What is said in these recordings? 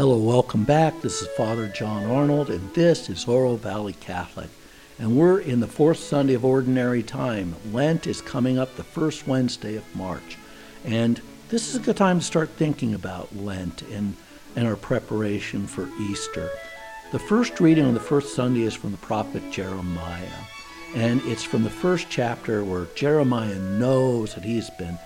Hello, welcome back. This is Father John Arnold, and this is Oro Valley Catholic. And we're in the fourth Sunday of Ordinary Time. Lent is coming up the first Wednesday of March. And this is a good time to start thinking about Lent and, and our preparation for Easter. The first reading on the first Sunday is from the prophet Jeremiah. And it's from the first chapter where Jeremiah knows that he's been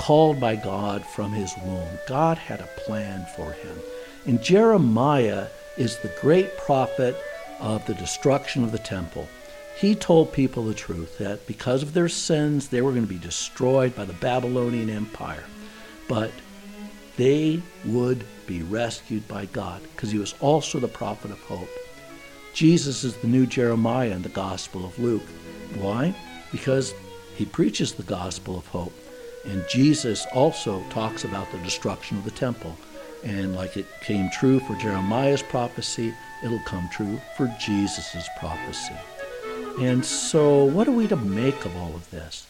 called by God from his womb. God had a plan for him. And Jeremiah is the great prophet of the destruction of the temple. He told people the truth that because of their sins, they were going to be destroyed by the Babylonian Empire. But they would be rescued by God because he was also the prophet of hope. Jesus is the new Jeremiah in the Gospel of Luke. Why? Because he preaches the gospel of hope. And Jesus also talks about the destruction of the temple. And like it came true for Jeremiah's prophecy, it'll come true for Jesus' prophecy. And so, what are we to make of all of this?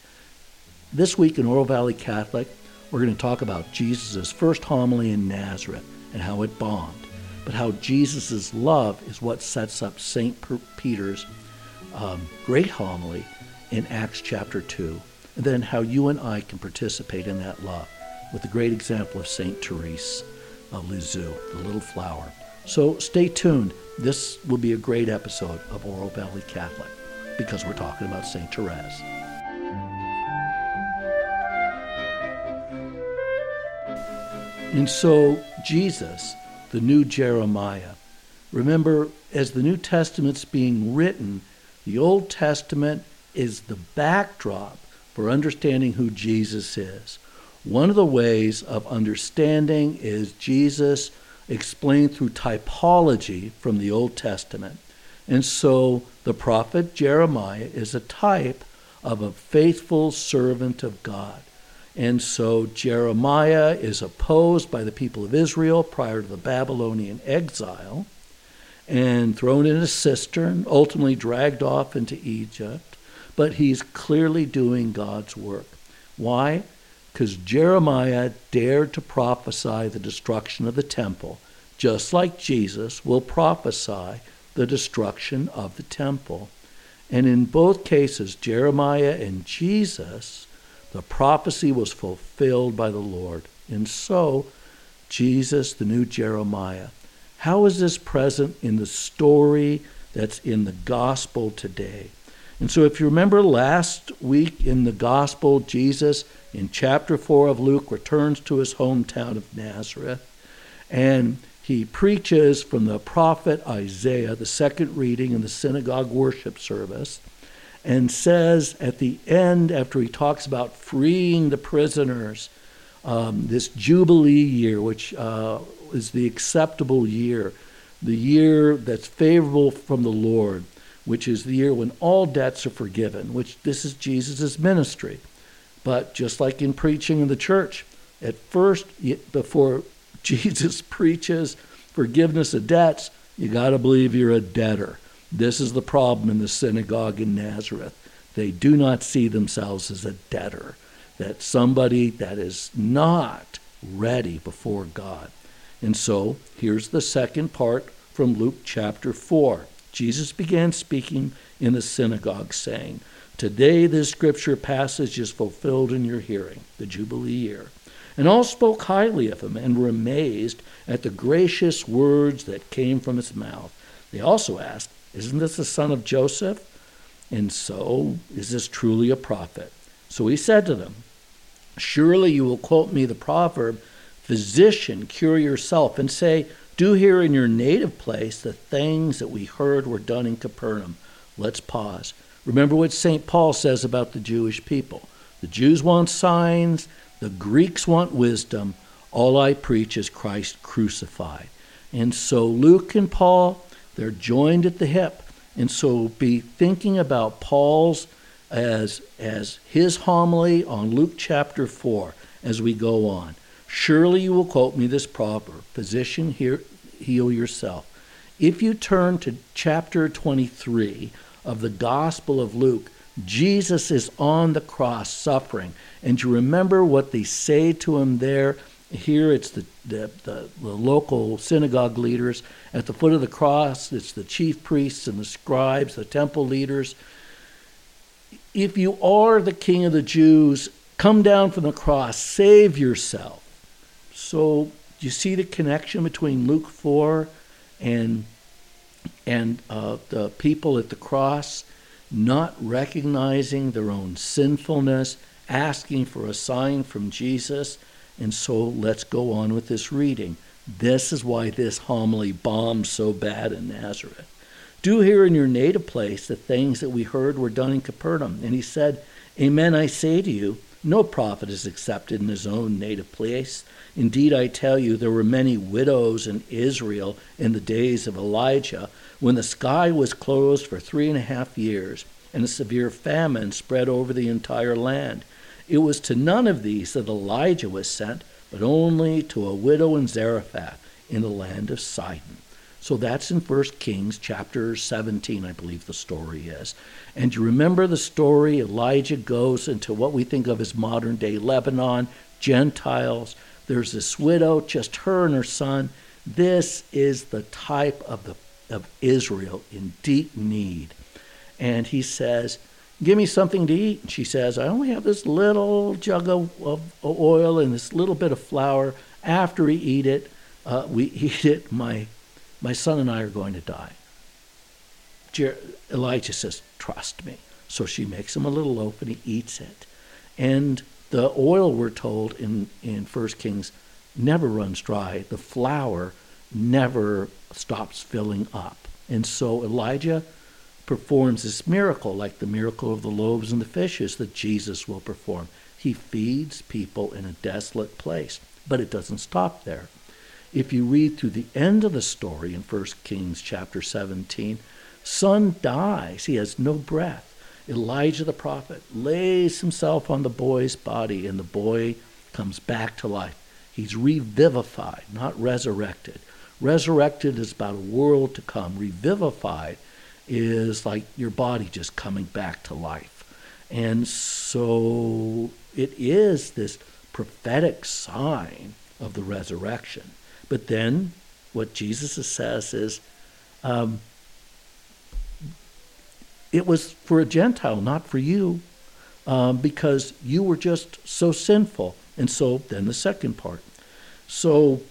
This week in Oro Valley Catholic, we're going to talk about Jesus' first homily in Nazareth and how it bombed, but how Jesus' love is what sets up St. Peter's um, great homily in Acts chapter 2, and then how you and I can participate in that love with the great example of St. Therese Lisieux, the little flower. So stay tuned. This will be a great episode of Oro Valley Catholic because we're talking about St. Therese. And so, Jesus, the new Jeremiah, remember, as the New Testament's being written, the Old Testament is the backdrop for understanding who Jesus is. One of the ways of understanding is Jesus explained through typology from the Old Testament. And so the prophet Jeremiah is a type of a faithful servant of God. And so Jeremiah is opposed by the people of Israel prior to the Babylonian exile and thrown in a cistern, ultimately dragged off into Egypt. But he's clearly doing God's work. Why? Because Jeremiah dared to prophesy the destruction of the temple, just like Jesus will prophesy the destruction of the temple. And in both cases, Jeremiah and Jesus, the prophecy was fulfilled by the Lord. And so, Jesus, the new Jeremiah. How is this present in the story that's in the gospel today? And so, if you remember last week in the gospel, Jesus in chapter 4 of Luke returns to his hometown of Nazareth and he preaches from the prophet Isaiah, the second reading in the synagogue worship service, and says at the end, after he talks about freeing the prisoners, um, this Jubilee year, which uh, is the acceptable year, the year that's favorable from the Lord, which is the year when all debts are forgiven, which this is Jesus' ministry. But just like in preaching in the church, at first, before Jesus preaches forgiveness of debts, you got to believe you're a debtor. This is the problem in the synagogue in Nazareth. They do not see themselves as a debtor, that somebody that is not ready before God. And so here's the second part from Luke chapter 4. Jesus began speaking in the synagogue, saying, Today this scripture passage is fulfilled in your hearing, the Jubilee year. And all spoke highly of him and were amazed at the gracious words that came from his mouth. They also asked, Isn't this the son of Joseph? And so, is this truly a prophet? So he said to them, Surely you will quote me the proverb, Physician, cure yourself, and say, Do here in your native place the things that we heard were done in Capernaum. Let's pause. Remember what St. Paul says about the Jewish people. The Jews want signs, the Greeks want wisdom. All I preach is Christ crucified. And so Luke and Paul, they're joined at the hip. And so be thinking about Paul's as, as his homily on Luke chapter 4 as we go on. Surely you will quote me this proverb Physician, here heal yourself. If you turn to chapter 23, of the Gospel of Luke, Jesus is on the cross suffering. And you remember what they say to him there Here it's the, the, the, the, local synagogue leaders. At the foot of the cross, it's the chief priests and the scribes, the temple leaders. If you are the king of the Jews, come down from the cross, save yourself. So you see the connection between Luke 4 and, and uh, the people at the cross not recognizing their own sinfulness, asking for a sign from Jesus and so let's go on with this reading. This is why this homily bombed so bad in Nazareth. Do here in your native place the things that we heard were done in Capernaum. And he said, Amen, I say to you, no prophet is accepted in his own native place. Indeed, I tell you, there were many widows in Israel in the days of Elijah, when the sky was closed for three and a half years, and a severe famine spread over the entire land. It was to none of these that Elijah was sent, but only to a widow in Zarephath in the land of Sidon. So that's in 1 Kings chapter 17, I believe the story is. And you remember the story Elijah goes into what we think of as modern day Lebanon, Gentiles. There's this widow, just her and her son. This is the type of the of Israel in deep need. And he says, Give me something to eat. And she says, I only have this little jug of, of oil and this little bit of flour. After we eat it, uh, we eat it, my, my son and I are going to die. Jer- Elijah says, Trust me. So she makes him a little loaf and he eats it. And the oil, we're told in, in 1 Kings, never runs dry. The flour never stops filling up. And so Elijah performs this miracle, like the miracle of the loaves and the fishes that Jesus will perform. He feeds people in a desolate place. But it doesn't stop there. If you read through the end of the story in 1 Kings chapter 17, son dies. He has no breath. Elijah the prophet lays himself on the boy's body, and the boy comes back to life. He's revivified, not resurrected. Resurrected is about a world to come. Revivified is like your body just coming back to life. And so it is this prophetic sign of the resurrection. But then what Jesus says is um, it was for a Gentile, not for you, um, because you were just so sinful. And so then the second part. So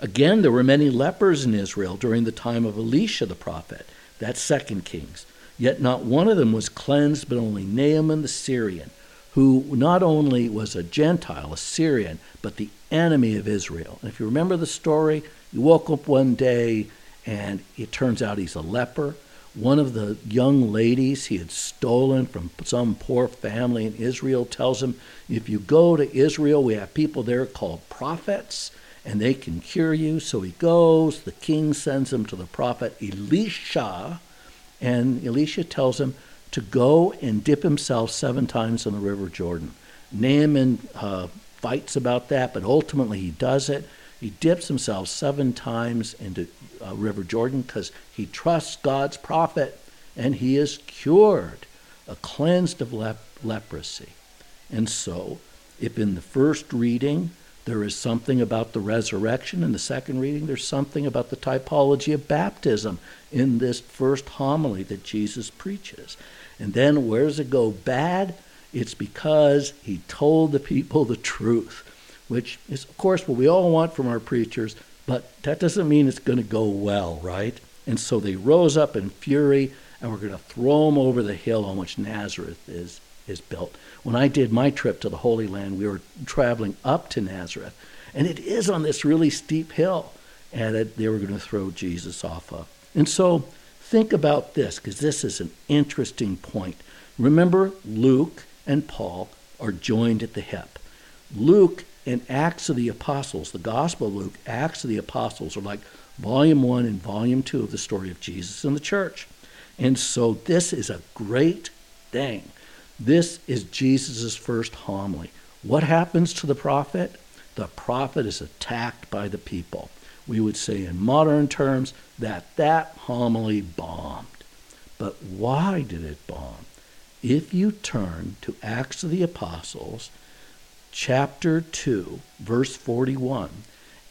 again, there were many lepers in Israel during the time of Elisha the prophet. That's Second Kings. Yet not one of them was cleansed, but only Naaman the Syrian, who not only was a Gentile, a Syrian, but the enemy of Israel. And if you remember the story, he woke up one day and it turns out he's a leper. One of the young ladies he had stolen from some poor family in Israel tells him, If you go to Israel, we have people there called prophets and they can cure you. So he goes, the king sends him to the prophet Elisha, and Elisha tells him to go and dip himself seven times in the river Jordan. Naaman uh, fights about that, but ultimately he does it. He dips himself seven times into uh, River Jordan because he trusts God's prophet and he is cured, uh, cleansed of lep- leprosy. And so, if in the first reading there is something about the resurrection. In the second reading, there's something about the typology of baptism in this first homily that Jesus preaches. And then where does it go bad? It's because he told the people the truth, which is, of course, what we all want from our preachers, but that doesn't mean it's going to go well, right? And so they rose up in fury, and we're going to throw them over the hill on which Nazareth is is built. When I did my trip to the Holy Land, we were traveling up to Nazareth, and it is on this really steep hill, and they were going to throw Jesus off of. And so think about this, because this is an interesting point. Remember, Luke and Paul are joined at the hip. Luke and Acts of the Apostles, the Gospel of Luke, Acts of the Apostles are like volume one and volume two of the story of Jesus and the church. And so this is a great thing this is Jesus' first homily. What happens to the prophet? The prophet is attacked by the people. We would say in modern terms that that homily bombed. But why did it bomb? If you turn to Acts of the Apostles, chapter 2, verse 41.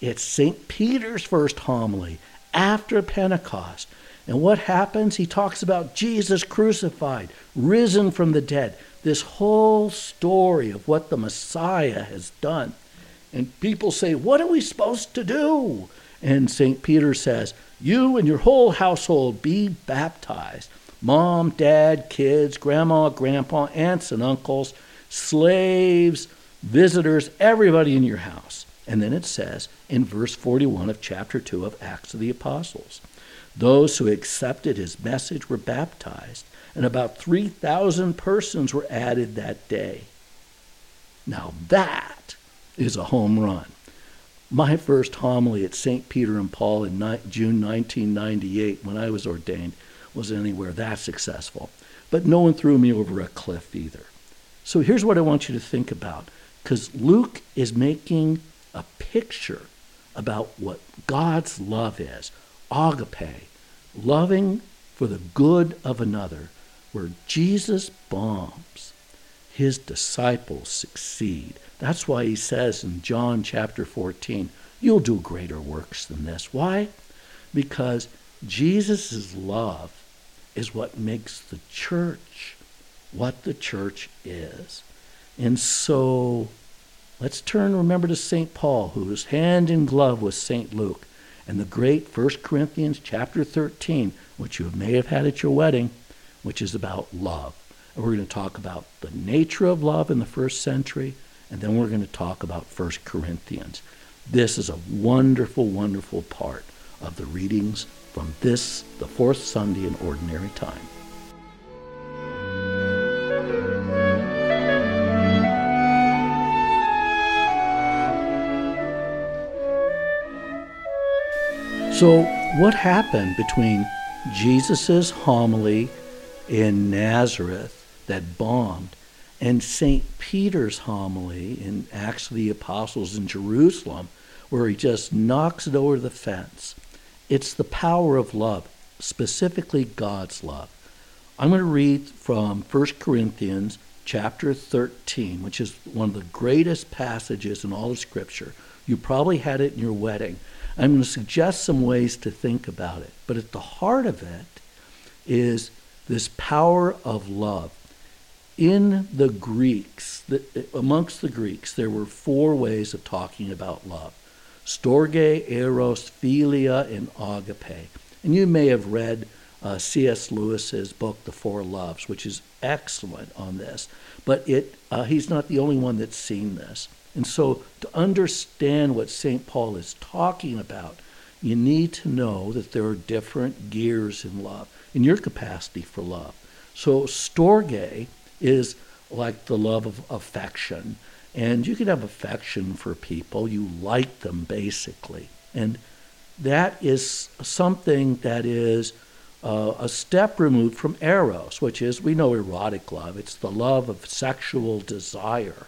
It's St. Peter's first homily after Pentecost. And what happens? He talks about Jesus crucified, risen from the dead. This whole story of what the Messiah has done. And people say, What are we supposed to do? And St. Peter says, You and your whole household be baptized mom, dad, kids, grandma, grandpa, aunts and uncles, slaves, visitors, everybody in your house. And then it says in verse 41 of chapter 2 of Acts of the Apostles those who accepted his message were baptized, and about 3,000 persons were added that day. Now that is a home run. My first homily at St. Peter and Paul in June 1998, when I was ordained, was anywhere that successful. But no one threw me over a cliff either. So here's what I want you to think about because Luke is making a picture about what God's love is agape, loving for the good of another, where Jesus bombs, his disciples succeed. That's why he says in John chapter 14, You'll do greater works than this. Why? Because Jesus' love is what makes the church what the church is. And so let's turn, remember, to St. Paul, who was hand in glove with St. Luke and the great 1 Corinthians chapter 13, which you may have had at your wedding, which is about love. We're going to talk about the nature of love in the first century, and then we're going to talk about 1 Corinthians. This is a wonderful, wonderful part of the readings from this, the fourth Sunday in Ordinary Time. So, what happened between Jesus' homily in Nazareth that bombed and St. Peter's homily in Acts of the Apostles in Jerusalem, where he just knocks it over the fence? It's the power of love, specifically God's love. I'm going to read from 1 Corinthians chapter 13, which is one of the greatest passages in all of Scripture. You probably had it in your wedding. I'm going to suggest some ways to think about it. But at the heart of it is this power of love. In the Greeks, the, amongst the Greeks, there were four ways of talking about love storge, eros, philia, and agape. And you may have read uh, C.S. Lewis's book, The Four Loves, which is excellent on this. But it, uh, he's not the only one that's seen this. And so, to understand what St. Paul is talking about, you need to know that there are different gears in love, in your capacity for love. So, storge is like the love of affection. And you can have affection for people, you like them basically. And that is something that is uh, a step removed from eros, which is, we know erotic love, it's the love of sexual desire.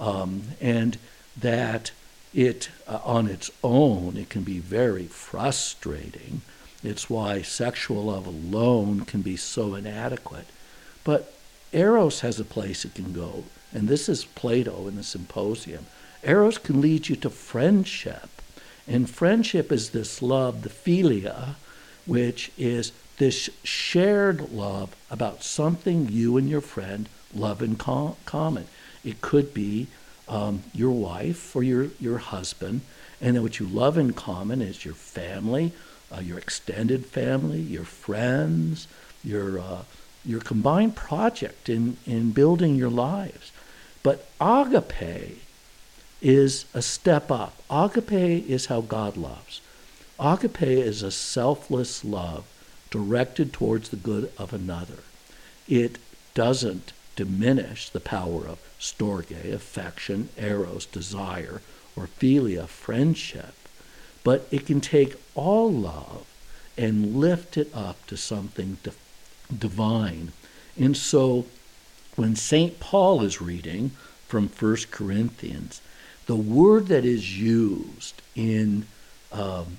Um, and that it, uh, on its own, it can be very frustrating. It's why sexual love alone can be so inadequate. But Eros has a place it can go and this is Plato in the Symposium, Eros can lead you to friendship. And friendship is this love, the philia, which is this shared love about something you and your friend love in com- common. It could be um, your wife or your, your husband, and then what you love in common is your family, uh, your extended family, your friends, your, uh, your combined project in, in building your lives. But agape is a step up. Agape is how God loves. Agape is a selfless love directed towards the good of another. It doesn't diminish the power of storge, affection, eros, desire, or philia, friendship, but it can take all love and lift it up to something divine. And so when St. Paul is reading from 1 Corinthians, the word that is used in um,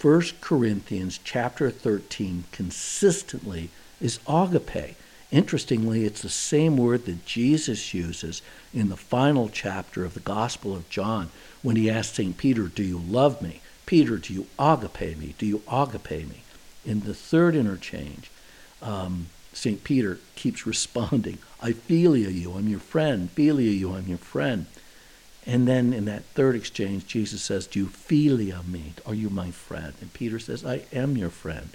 1 Corinthians chapter 13 consistently is agape. Interestingly, it's the same word that Jesus uses in the final chapter of the Gospel of John when he asks St. Peter, Do you love me? Peter, do you agape me? Do you agape me? In the third interchange, um, St. Peter keeps responding, I philia you, I'm your friend. Philia you, I'm your friend. And then in that third exchange, Jesus says, Do you philia me? Are you my friend? And Peter says, I am your friend.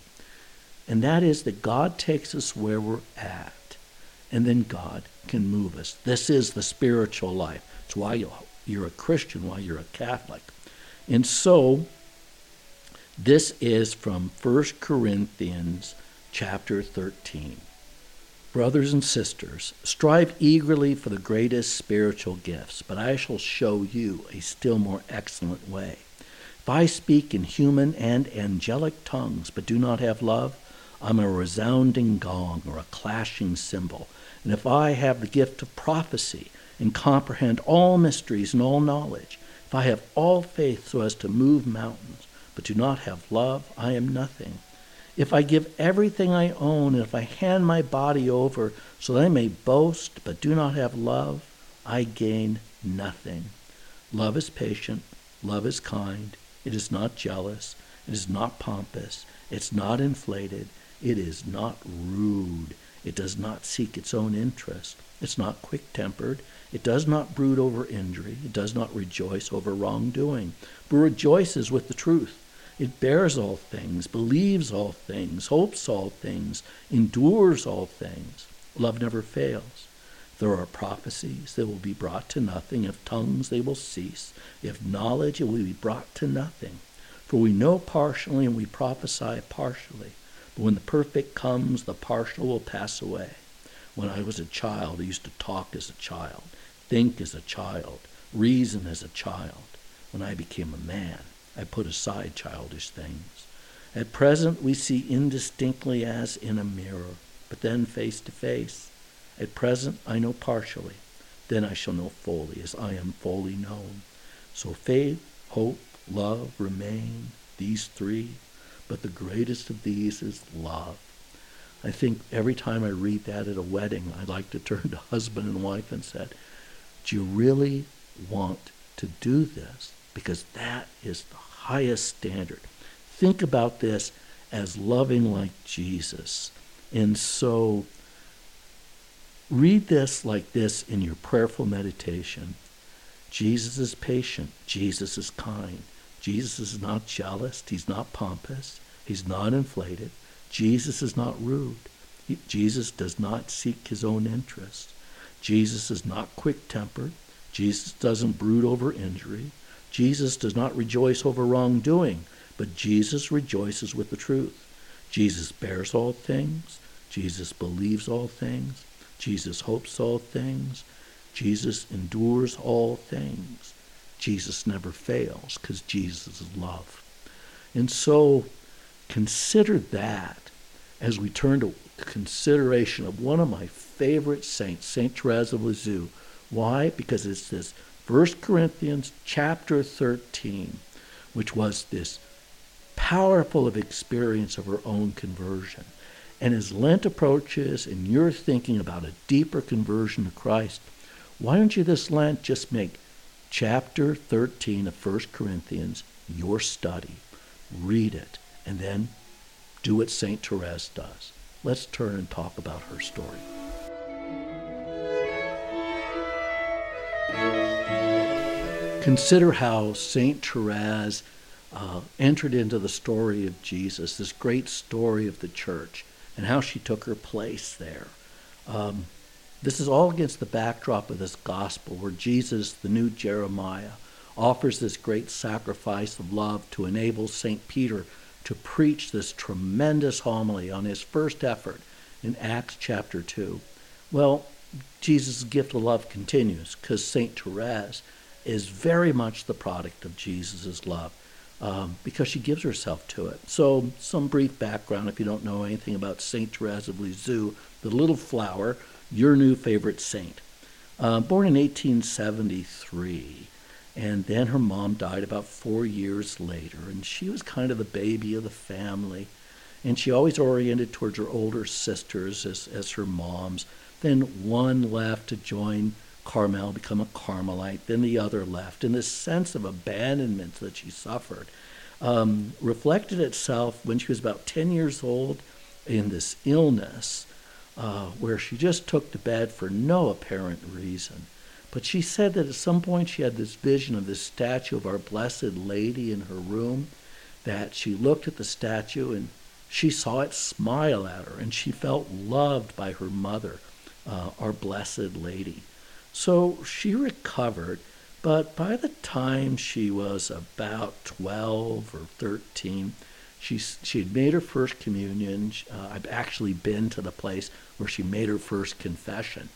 And that is that God takes us where we're at, and then God can move us. This is the spiritual life. It's why you're a Christian, why you're a Catholic. And so, this is from 1 Corinthians chapter 13. Brothers and sisters, strive eagerly for the greatest spiritual gifts, but I shall show you a still more excellent way. If I speak in human and angelic tongues, but do not have love, I'm a resounding gong or a clashing cymbal. And if I have the gift of prophecy and comprehend all mysteries and all knowledge, if I have all faith so as to move mountains, but do not have love, I am nothing. If I give everything I own, and if I hand my body over so that I may boast, but do not have love, I gain nothing. Love is patient, love is kind, it is not jealous, it is not pompous, it's not inflated, it is not rude, it does not seek its own interest, it's not quick tempered, it does not brood over injury, it does not rejoice over wrongdoing, but rejoices with the truth. It bears all things, believes all things, hopes all things, endures all things. Love never fails. There are prophecies, that will be brought to nothing. If tongues, they will cease. If knowledge, it will be brought to nothing. For we know partially and we prophesy partially. But when the perfect comes, the partial will pass away. When I was a child, I used to talk as a child, think as a child, reason as a child. When I became a man, I put aside childish things. At present, we see indistinctly as in a mirror, but then face to face. At present, I know partially. Then I shall know fully, as I am fully known. So faith, hope, love remain, these three, but the greatest of these is love. I think every time I read that at a wedding, I like to turn to husband and wife and say, Do you really want to do this? Because that is the highest standard. Think about this as loving like Jesus. And so read this like this in your prayerful meditation. Jesus is patient. Jesus is kind. Jesus is not jealous. He's not pompous. He's not inflated. Jesus is not rude. He, Jesus does not seek his own interest. Jesus is not quick tempered. Jesus doesn't brood over injury. Jesus does not rejoice over wrongdoing, but Jesus rejoices with the truth. Jesus bears all things. Jesus believes all things. Jesus hopes all things. Jesus endures all things. Jesus never fails because Jesus is love. And so consider that as we turn to consideration of one of my favorite saints, Saint Therese of Lisieux. Why? Because it's this 1 Corinthians chapter 13, which was this powerful of experience of her own conversion. And as Lent approaches and you're thinking about a deeper conversion to Christ, why don't you this Lent just make chapter 13 of 1 Corinthians your study? Read it and then do what St. Therese does. Let's turn and talk about her story. Consider how St. Therese uh, entered into the story of Jesus, this great story of the church, and how she took her place there. Um, this is all against the backdrop of this gospel where Jesus, the new Jeremiah, offers this great sacrifice of love to enable St. Peter to preach this tremendous homily on his first effort in Acts chapter 2. Well, Jesus' gift of love continues because St. Therese is very much the product of Jesus' love um, because she gives herself to it. So, some brief background if you don't know anything about Saint Therese of Lisieux, the little flower, your new favorite saint. Uh, born in 1873, and then her mom died about four years later, and she was kind of the baby of the family. And she always oriented towards her older sisters as, as her moms. Then one left to join Carmel, become a Carmelite. Then the other left. And this sense of abandonment that she suffered um, reflected itself when she was about 10 years old in this illness uh, where she just took to bed for no apparent reason. But she said that at some point she had this vision of this statue of Our Blessed Lady in her room, that she looked at the statue and she saw it smile at her, and she felt loved by her mother, uh, Our Blessed Lady. So she recovered, but by the time she was about 12 or 13, she, she had made her first communion. Uh, I've actually been to the place where she made her first confession.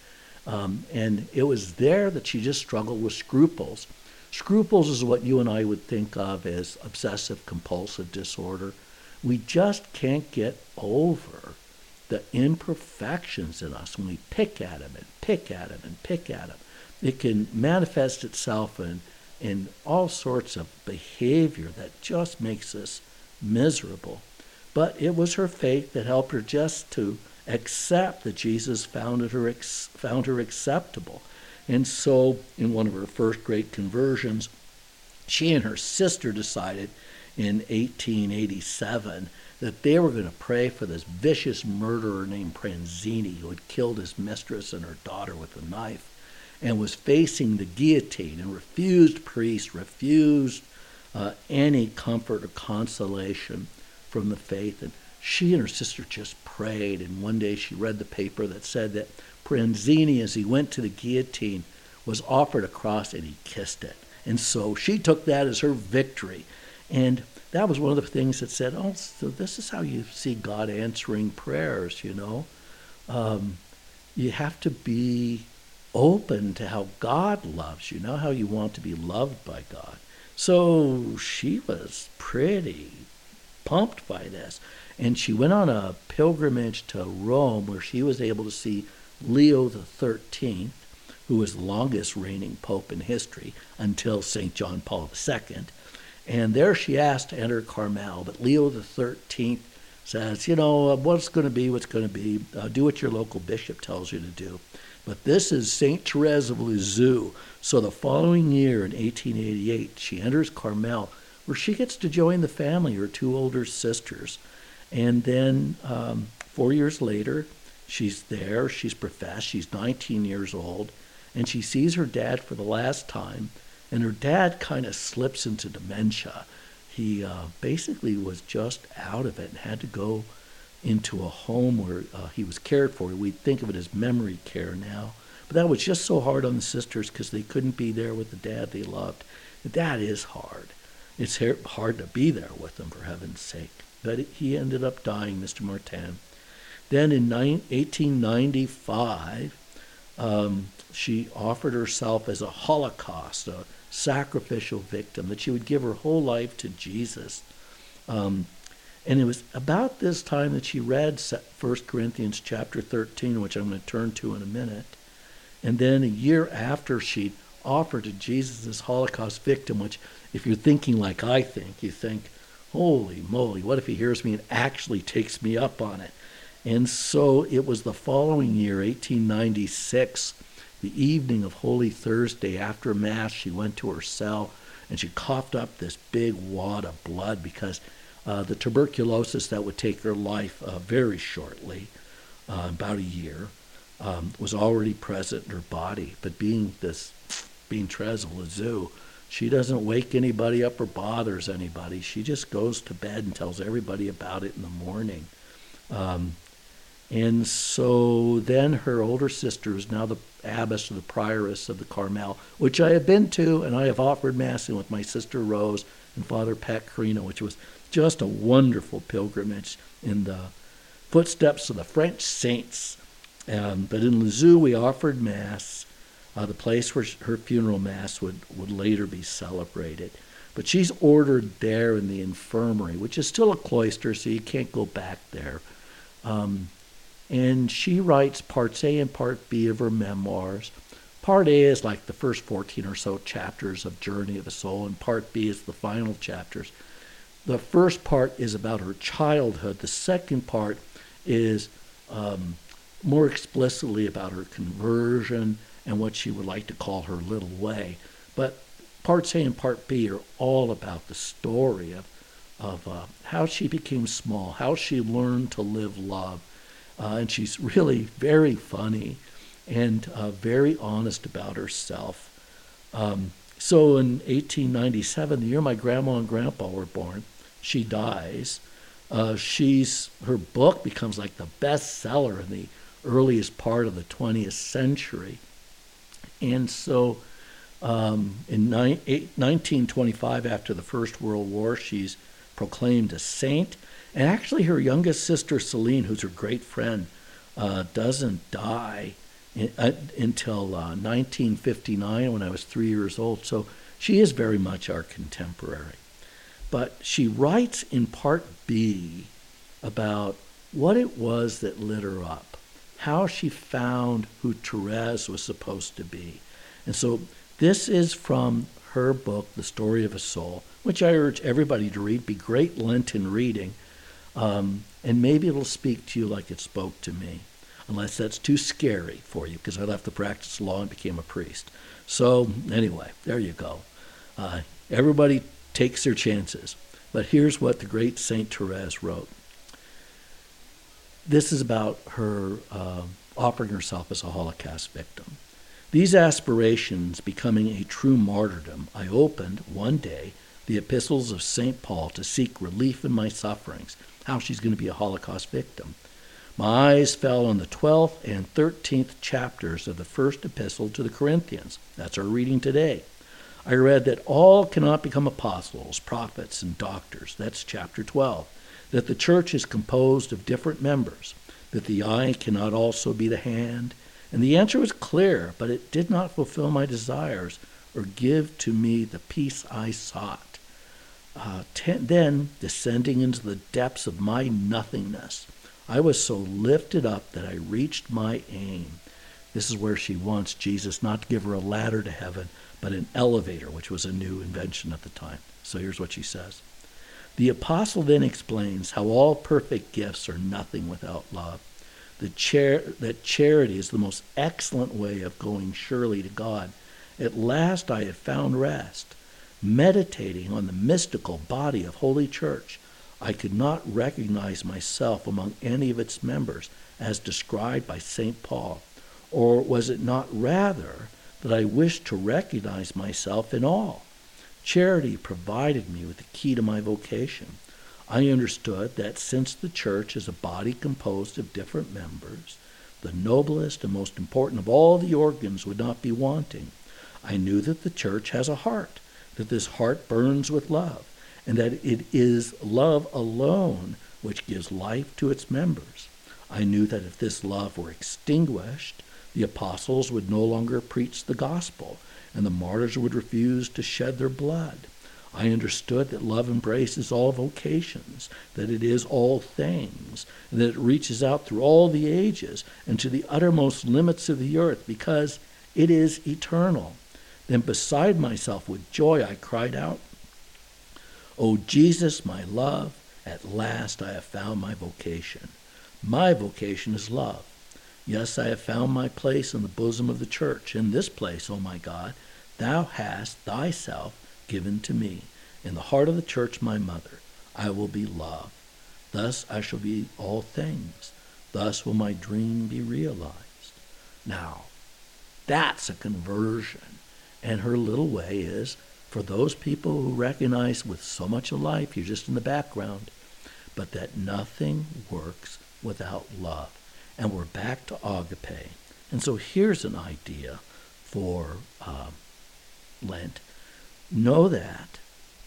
Um, and it was there that she just struggled with scruples. Scruples is what you and I would think of as obsessive compulsive disorder. We just can't get over the imperfections in us when we pick at them and pick at them and pick at them. It can manifest itself in, in all sorts of behavior that just makes us miserable. But it was her faith that helped her just to accept that Jesus found her, found her acceptable. And so, in one of her first great conversions, she and her sister decided in 1887 that they were going to pray for this vicious murderer named Pranzini who had killed his mistress and her daughter with a knife and was facing the guillotine and refused priest, refused uh, any comfort or consolation from the faith. And she and her sister just prayed. And one day she read the paper that said that Pranzini, as he went to the guillotine, was offered a cross and he kissed it. And so she took that as her victory. And that was one of the things that said, oh, so this is how you see God answering prayers, you know. Um, you have to be open to how God loves you, not how you want to be loved by God. So she was pretty pumped by this. And she went on a pilgrimage to Rome where she was able to see Leo XIII, who was the longest reigning pope in history until St. John Paul II. And there she asked to enter Carmel, but Leo XIII says, you know, uh, what's going to be, what's going to be, uh, do what your local bishop tells you to do. But this is St. Therese of Lisieux. So the following year, in 1888, she enters Carmel, where she gets to join the family, her two older sisters. And then um, four years later, she's there, she's professed, she's 19 years old, and she sees her dad for the last time. And her dad kind of slips into dementia. He uh, basically was just out of it and had to go into a home where uh, he was cared for. We think of it as memory care now. But that was just so hard on the sisters because they couldn't be there with the dad they loved. That is hard. It's hard to be there with them, for heaven's sake. But he ended up dying, Mr. Martin. Then in 1895, um, she offered herself as a Holocaust, a sacrificial victim, that she would give her whole life to Jesus. Um, and it was about this time that she read 1 Corinthians chapter 13, which I'm going to turn to in a minute. And then a year after she'd offered to Jesus this Holocaust victim, which, if you're thinking like I think, you think, holy moly, what if he hears me and actually takes me up on it? And so it was the following year, 1896, the evening of Holy Thursday after Mass, she went to her cell and she coughed up this big wad of blood because uh, the tuberculosis that would take her life uh, very shortly, uh, about a year, um, was already present in her body. But being this, being Lisieux, she doesn't wake anybody up or bothers anybody. She just goes to bed and tells everybody about it in the morning. Um, and so then her older sister is now the abbess or the prioress of the Carmel, which I have been to, and I have offered mass in with my sister Rose and Father Pat Carino, which was just a wonderful pilgrimage in the footsteps of the French saints. Um, but in Lisieux, we offered Mass, uh, the place where her funeral Mass would, would later be celebrated. But she's ordered there in the infirmary, which is still a cloister, so you can't go back there. Um, and she writes parts A and part B of her memoirs. Part A is like the first 14 or so chapters of Journey of the Soul, and part B is the final chapters. the first part is about her childhood. The second part is um, more explicitly about her conversion and what she would like to call her little way. But parts A and part B are all about the story of, of uh, how she became small, how she learned to live love. Uh, and she's really very funny and uh, very honest about herself. Um, so in 1897, the year my grandma and grandpa were born, she dies. Uh, she's her book becomes like the bestseller in the earliest part of the 20th century, and so um, in ni- eight, 1925, after the First World War, she's proclaimed a saint. And actually, her youngest sister Celine, who's her great friend, uh, doesn't die in, uh, until uh, 1959 when I was three years old. So she is very much our contemporary. But she writes in part B about what it was that lit her up, how she found who Therese was supposed to be. And so this is from her book, The Story of a Soul, which I urge everybody to read. Be great Lenten reading. Um, and maybe it'll speak to you like it spoke to me, unless that's too scary for you, because I left the practice law and became a priest. So, anyway, there you go. Uh, everybody takes their chances. But here's what the great Saint Therese wrote. This is about her uh, offering herself as a Holocaust victim. These aspirations becoming a true martyrdom, I opened one day the epistles of St. Paul to seek relief in my sufferings, how she's going to be a Holocaust victim. My eyes fell on the 12th and 13th chapters of the first epistle to the Corinthians. That's our reading today. I read that all cannot become apostles, prophets, and doctors. That's chapter 12. That the church is composed of different members. That the eye cannot also be the hand. And the answer was clear, but it did not fulfill my desires or give to me the peace I sought. Uh, ten, then, descending into the depths of my nothingness, I was so lifted up that I reached my aim. This is where she wants Jesus not to give her a ladder to heaven, but an elevator, which was a new invention at the time. So here's what she says. The apostle then explains how all perfect gifts are nothing without love. The char- that charity is the most excellent way of going surely to God. At last I have found rest. Meditating on the mystical body of Holy Church, I could not recognize myself among any of its members as described by St. Paul. Or was it not rather that I wished to recognize myself in all. Charity provided me with the key to my vocation. I understood that since the church is a body composed of different members, the noblest and most important of all the organs would not be wanting. I knew that the church has a heart, that this heart burns with love, and that it is love alone which gives life to its members. I knew that if this love were extinguished, the apostles would no longer preach the gospel, and the martyrs would refuse to shed their blood. I understood that love embraces all vocations, that it is all things, and that it reaches out through all the ages and to the uttermost limits of the earth because it is eternal. Then, beside myself with joy, I cried out, O Jesus, my love, at last I have found my vocation. My vocation is love. Yes, I have found my place in the bosom of the church. In this place, O my God, thou hast thyself given to me. In the heart of the church, my mother, I will be love. Thus I shall be all things. Thus will my dream be realized. Now, that's a conversion. And her little way is for those people who recognize with so much of life, you're just in the background, but that nothing works without love and we're back to agape. And so here's an idea for uh, Lent. Know that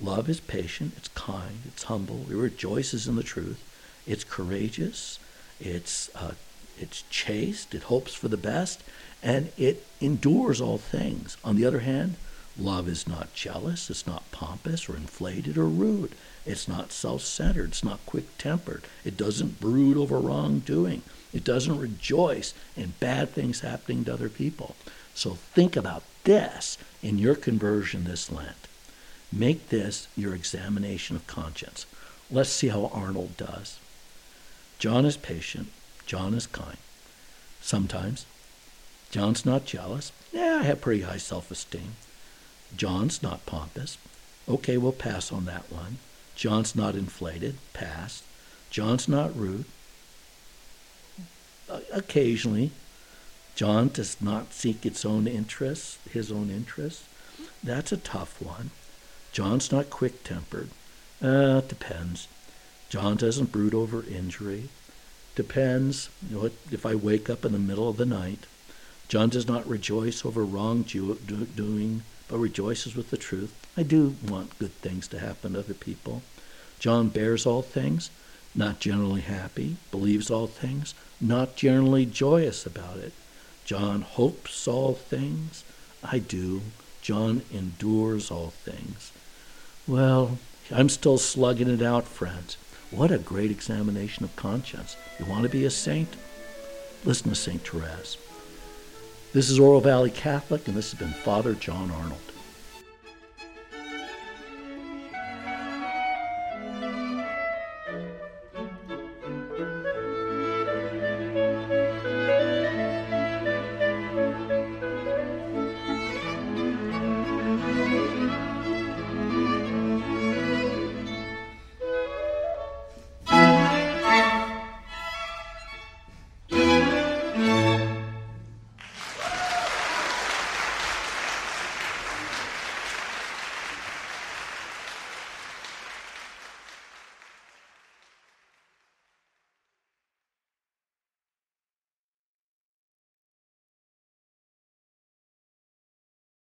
love is patient, it's kind, it's humble, it rejoices in the truth, it's courageous, it's uh, it's chaste, it hopes for the best, and it endures all things. On the other hand, love is not jealous, it's not pompous or inflated or rude. It's not self centered, it's not quick tempered, it doesn't brood over wrongdoing. It doesn't rejoice in bad things happening to other people. So think about this in your conversion this Lent. Make this your examination of conscience. Let's see how Arnold does. John is patient. John is kind. Sometimes. John's not jealous. Yeah, I have pretty high self esteem. John's not pompous. Okay, we'll pass on that one. John's not inflated. Pass. John's not rude. Occasionally. John does not seek its own interests, his own interests. That's a tough one. John's not quick tempered. Uh, depends. John doesn't brood over injury. Depends. You know, if I wake up in the middle of the night, John does not rejoice over wrongdoing, but rejoices with the truth. I do want good things to happen to other people. John bears all things, not generally happy, believes all things, not generally joyous about it. John hopes all things. I do. John endures all things. Well, I'm still slugging it out, friends. What a great examination of conscience. You want to be a saint? Listen to St. Therese. This is Oro Valley Catholic, and this has been Father John Arnold.